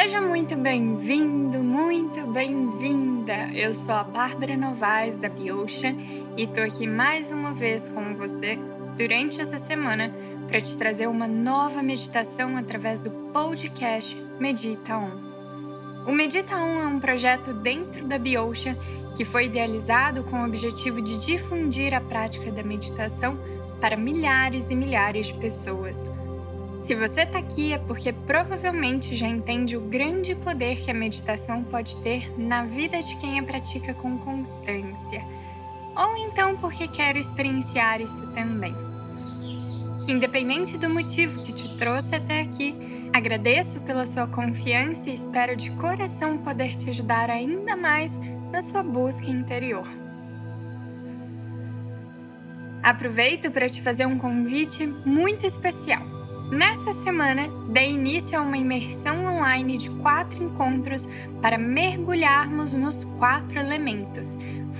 Seja muito bem-vindo, muito bem-vinda. Eu sou a Bárbara Novaes da Biocean e tô aqui mais uma vez com você durante essa semana para te trazer uma nova meditação através do podcast Medita On. O Medita On é um projeto dentro da Biocean que foi idealizado com o objetivo de difundir a prática da meditação para milhares e milhares de pessoas se você está aqui é porque provavelmente já entende o grande poder que a meditação pode ter na vida de quem a pratica com constância, ou então porque quer experienciar isso também. Independente do motivo que te trouxe até aqui, agradeço pela sua confiança e espero de coração poder te ajudar ainda mais na sua busca interior. Aproveito para te fazer um convite muito especial. Nessa semana, dei início a uma imersão online de quatro encontros para mergulharmos nos quatro elementos: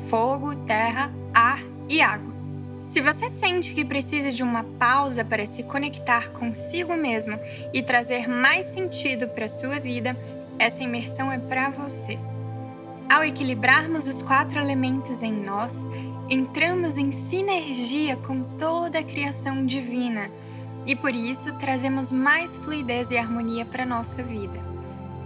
fogo, terra, ar e água. Se você sente que precisa de uma pausa para se conectar consigo mesmo e trazer mais sentido para a sua vida, essa imersão é para você. Ao equilibrarmos os quatro elementos em nós, entramos em sinergia com toda a criação divina e por isso trazemos mais fluidez e harmonia para nossa vida.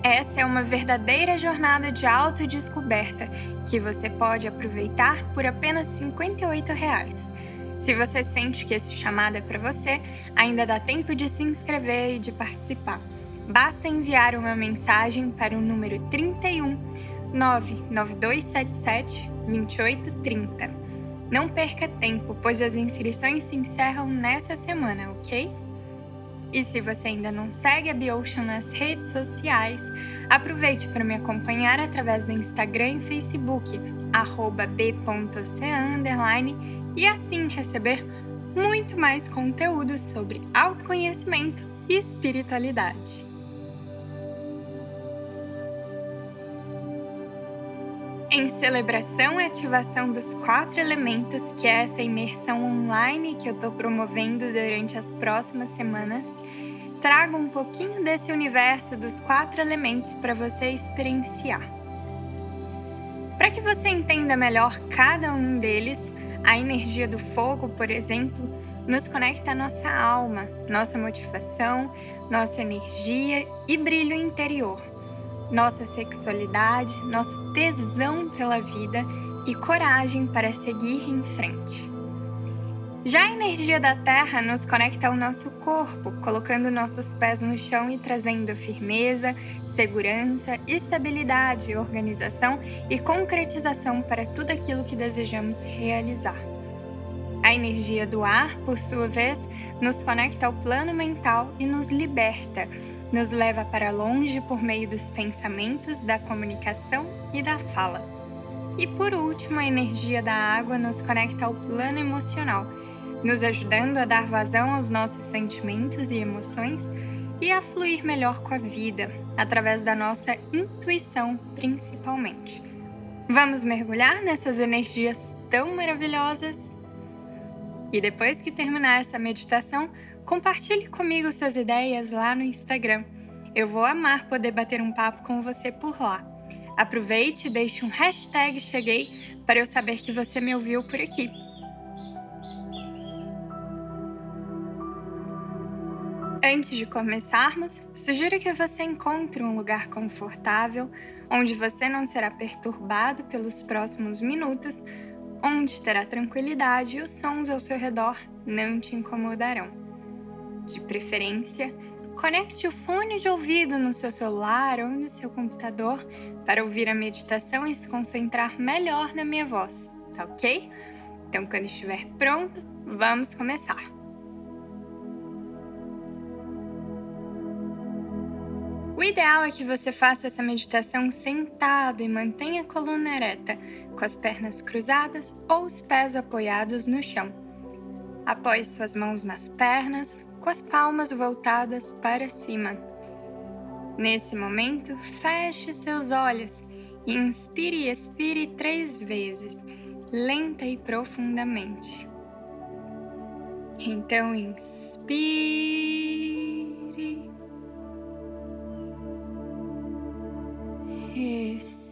Essa é uma verdadeira jornada de autodescoberta que você pode aproveitar por apenas 58 reais. Se você sente que esse chamado é para você, ainda dá tempo de se inscrever e de participar. Basta enviar uma mensagem para o número 31 99277 2830. Não perca tempo, pois as inscrições se encerram nessa semana, ok? E se você ainda não segue a Biocean nas redes sociais, aproveite para me acompanhar através do Instagram e Facebook, b.ocean, e assim receber muito mais conteúdo sobre autoconhecimento e espiritualidade. Em celebração e ativação dos quatro elementos, que é essa imersão online que eu estou promovendo durante as próximas semanas, trago um pouquinho desse universo dos quatro elementos para você experienciar. Para que você entenda melhor cada um deles, a energia do fogo, por exemplo, nos conecta à nossa alma, nossa motivação, nossa energia e brilho interior nossa sexualidade, nosso tesão pela vida e coragem para seguir em frente. Já a energia da Terra nos conecta ao nosso corpo, colocando nossos pés no chão e trazendo firmeza, segurança, estabilidade, organização e concretização para tudo aquilo que desejamos realizar. A energia do ar, por sua vez, nos conecta ao plano mental e nos liberta, nos leva para longe por meio dos pensamentos, da comunicação e da fala. E por último, a energia da água nos conecta ao plano emocional, nos ajudando a dar vazão aos nossos sentimentos e emoções e a fluir melhor com a vida, através da nossa intuição principalmente. Vamos mergulhar nessas energias tão maravilhosas? E depois que terminar essa meditação, Compartilhe comigo suas ideias lá no Instagram. Eu vou amar poder bater um papo com você por lá. Aproveite e deixe um hashtag Cheguei para eu saber que você me ouviu por aqui. Antes de começarmos, sugiro que você encontre um lugar confortável onde você não será perturbado pelos próximos minutos, onde terá tranquilidade e os sons ao seu redor não te incomodarão. De preferência, conecte o fone de ouvido no seu celular ou no seu computador para ouvir a meditação e se concentrar melhor na minha voz, tá ok? Então, quando estiver pronto, vamos começar. O ideal é que você faça essa meditação sentado e mantenha a coluna ereta, com as pernas cruzadas ou os pés apoiados no chão. Apoie suas mãos nas pernas, com as palmas voltadas para cima. Nesse momento, feche seus olhos e inspire e expire três vezes, lenta e profundamente. Então, inspire Inspire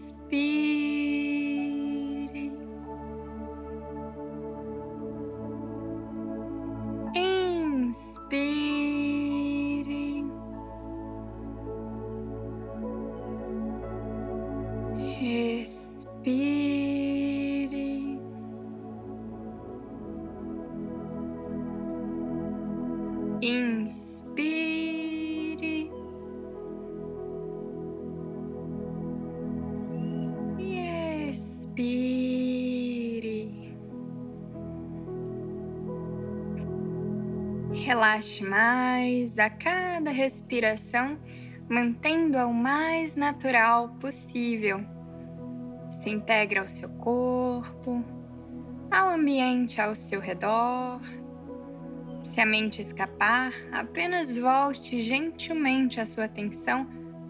e expire. Relaxe mais a cada respiração, mantendo-a o mais natural possível. Se integre ao seu corpo, ao ambiente ao seu redor se a mente escapar, apenas volte gentilmente a sua atenção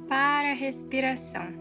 para a respiração.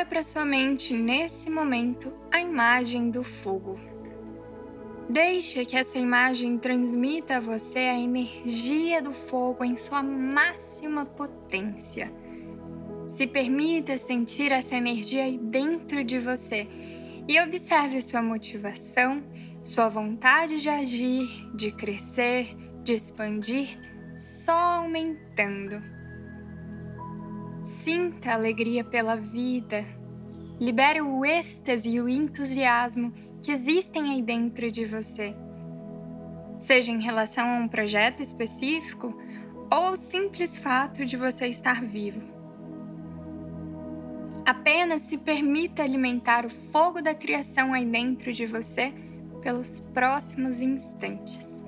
Traga para sua mente nesse momento a imagem do fogo. Deixe que essa imagem transmita a você a energia do fogo em sua máxima potência. Se permita sentir essa energia aí dentro de você e observe sua motivação, sua vontade de agir, de crescer, de expandir, só aumentando. Sinta alegria pela vida. Libere o êxtase e o entusiasmo que existem aí dentro de você. Seja em relação a um projeto específico ou o simples fato de você estar vivo. Apenas se permita alimentar o fogo da criação aí dentro de você pelos próximos instantes.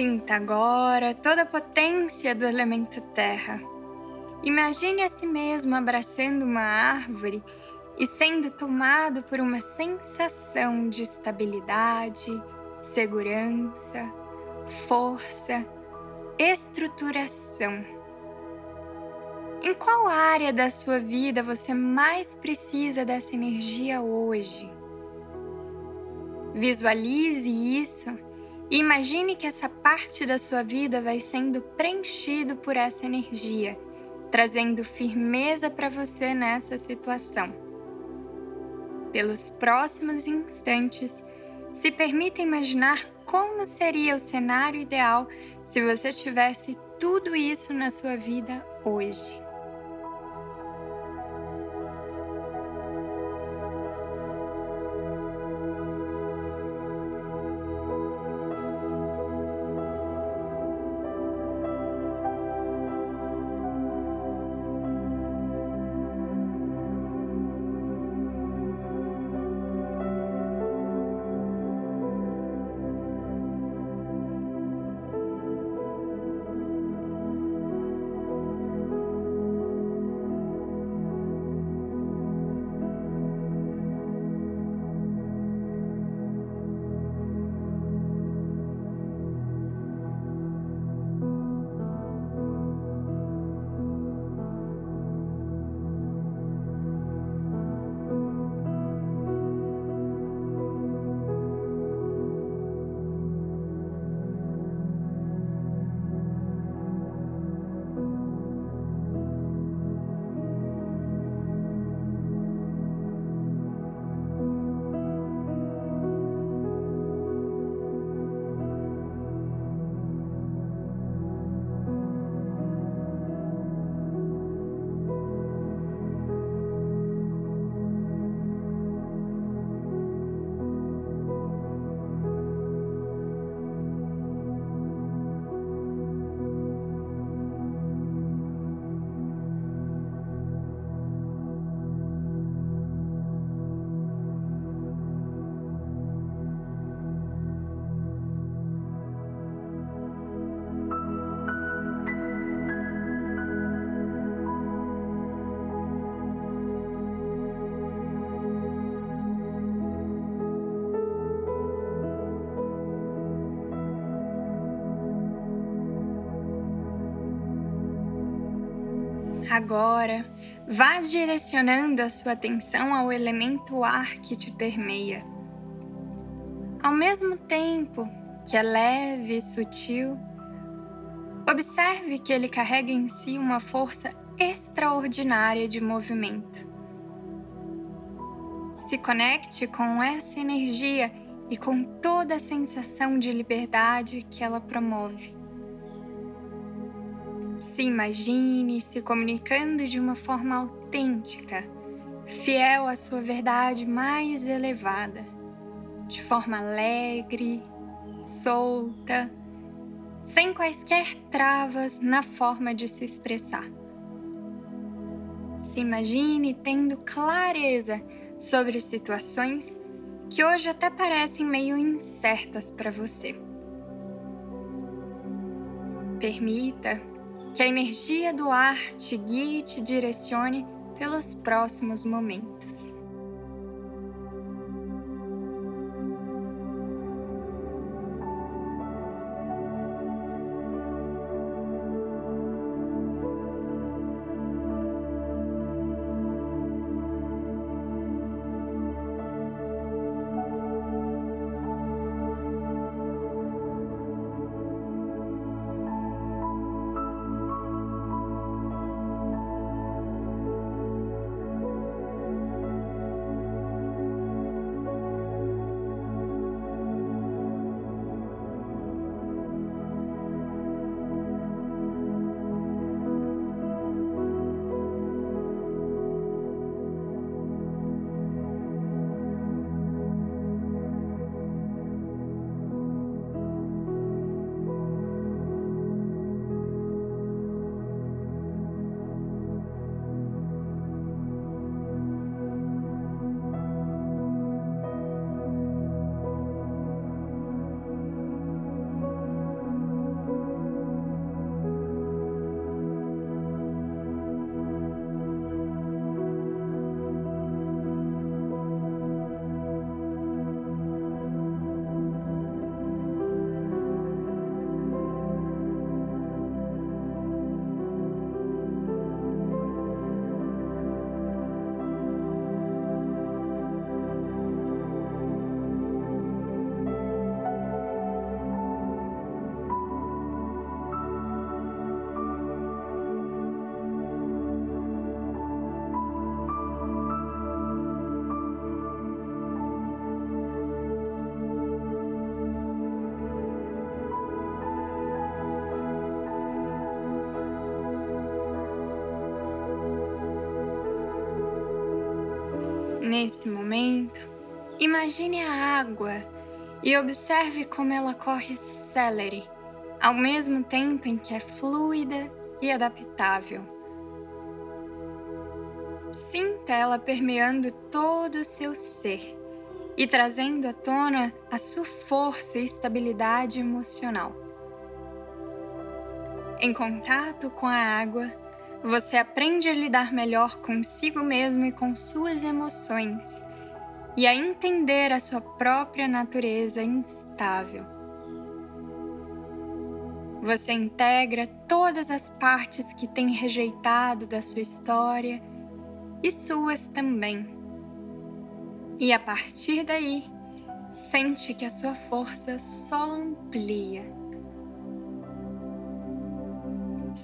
Sinta agora toda a potência do elemento terra. Imagine a si mesmo abraçando uma árvore e sendo tomado por uma sensação de estabilidade, segurança, força, estruturação. Em qual área da sua vida você mais precisa dessa energia hoje? Visualize isso imagine que essa parte da sua vida vai sendo preenchido por essa energia, trazendo firmeza para você nessa situação. Pelos próximos instantes, se permita imaginar como seria o cenário ideal se você tivesse tudo isso na sua vida hoje. Agora, vá direcionando a sua atenção ao elemento ar que te permeia. Ao mesmo tempo que é leve e sutil, observe que ele carrega em si uma força extraordinária de movimento. Se conecte com essa energia e com toda a sensação de liberdade que ela promove. Se imagine se comunicando de uma forma autêntica, fiel à sua verdade mais elevada, de forma alegre, solta, sem quaisquer travas na forma de se expressar. Se imagine tendo clareza sobre situações que hoje até parecem meio incertas para você. Permita que a energia do ar te guie e te direcione pelos próximos momentos. Nesse momento, imagine a água e observe como ela corre célere, ao mesmo tempo em que é fluida e adaptável. Sinta ela permeando todo o seu ser e trazendo à tona a sua força e estabilidade emocional. Em contato com a água, você aprende a lidar melhor consigo mesmo e com suas emoções, e a entender a sua própria natureza instável. Você integra todas as partes que tem rejeitado da sua história e suas também. E a partir daí, sente que a sua força só amplia.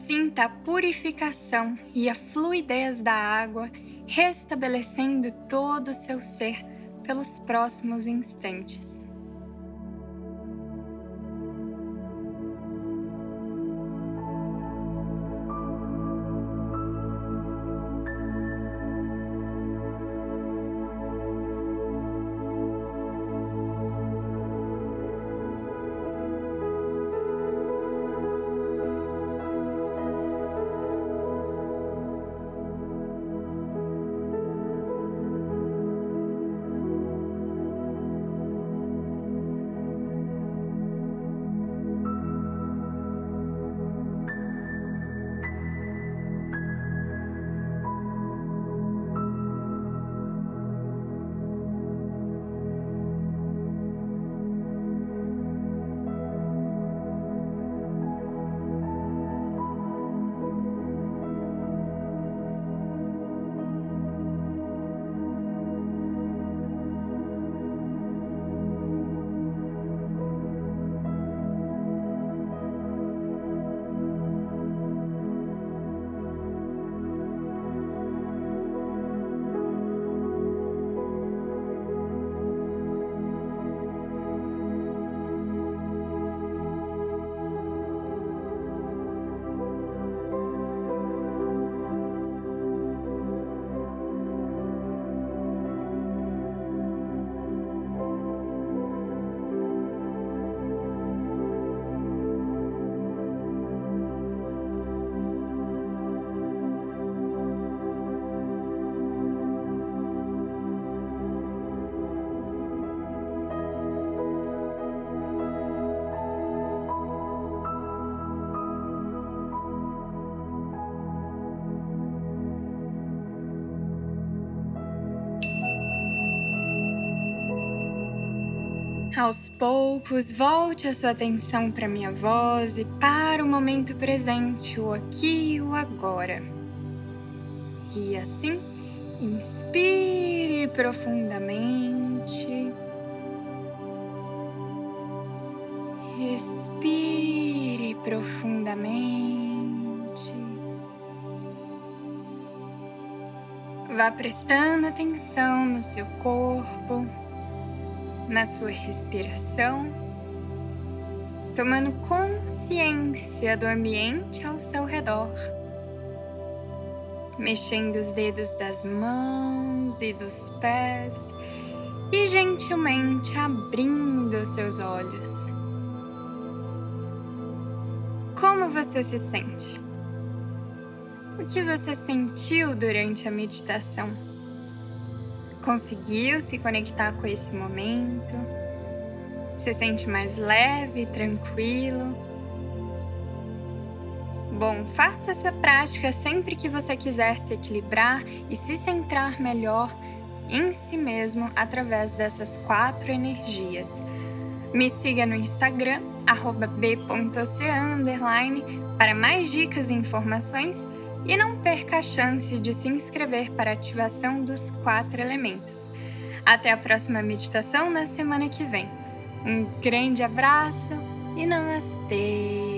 Sinta a purificação e a fluidez da água restabelecendo todo o seu ser pelos próximos instantes. Aos poucos, volte a sua atenção para minha voz e para o momento presente, o aqui e o agora. E assim, inspire profundamente. Respire profundamente. Vá prestando atenção no seu corpo na sua respiração, tomando consciência do ambiente ao seu redor, mexendo os dedos das mãos e dos pés e gentilmente abrindo seus olhos. Como você se sente? O que você sentiu durante a meditação? Conseguiu se conectar com esse momento? Se sente mais leve, tranquilo? Bom, faça essa prática sempre que você quiser se equilibrar e se centrar melhor em si mesmo através dessas quatro energias. Me siga no Instagram, b.ocean, para mais dicas e informações e não perca a chance de se inscrever para a ativação dos quatro elementos. Até a próxima meditação na semana que vem. Um grande abraço e namastê!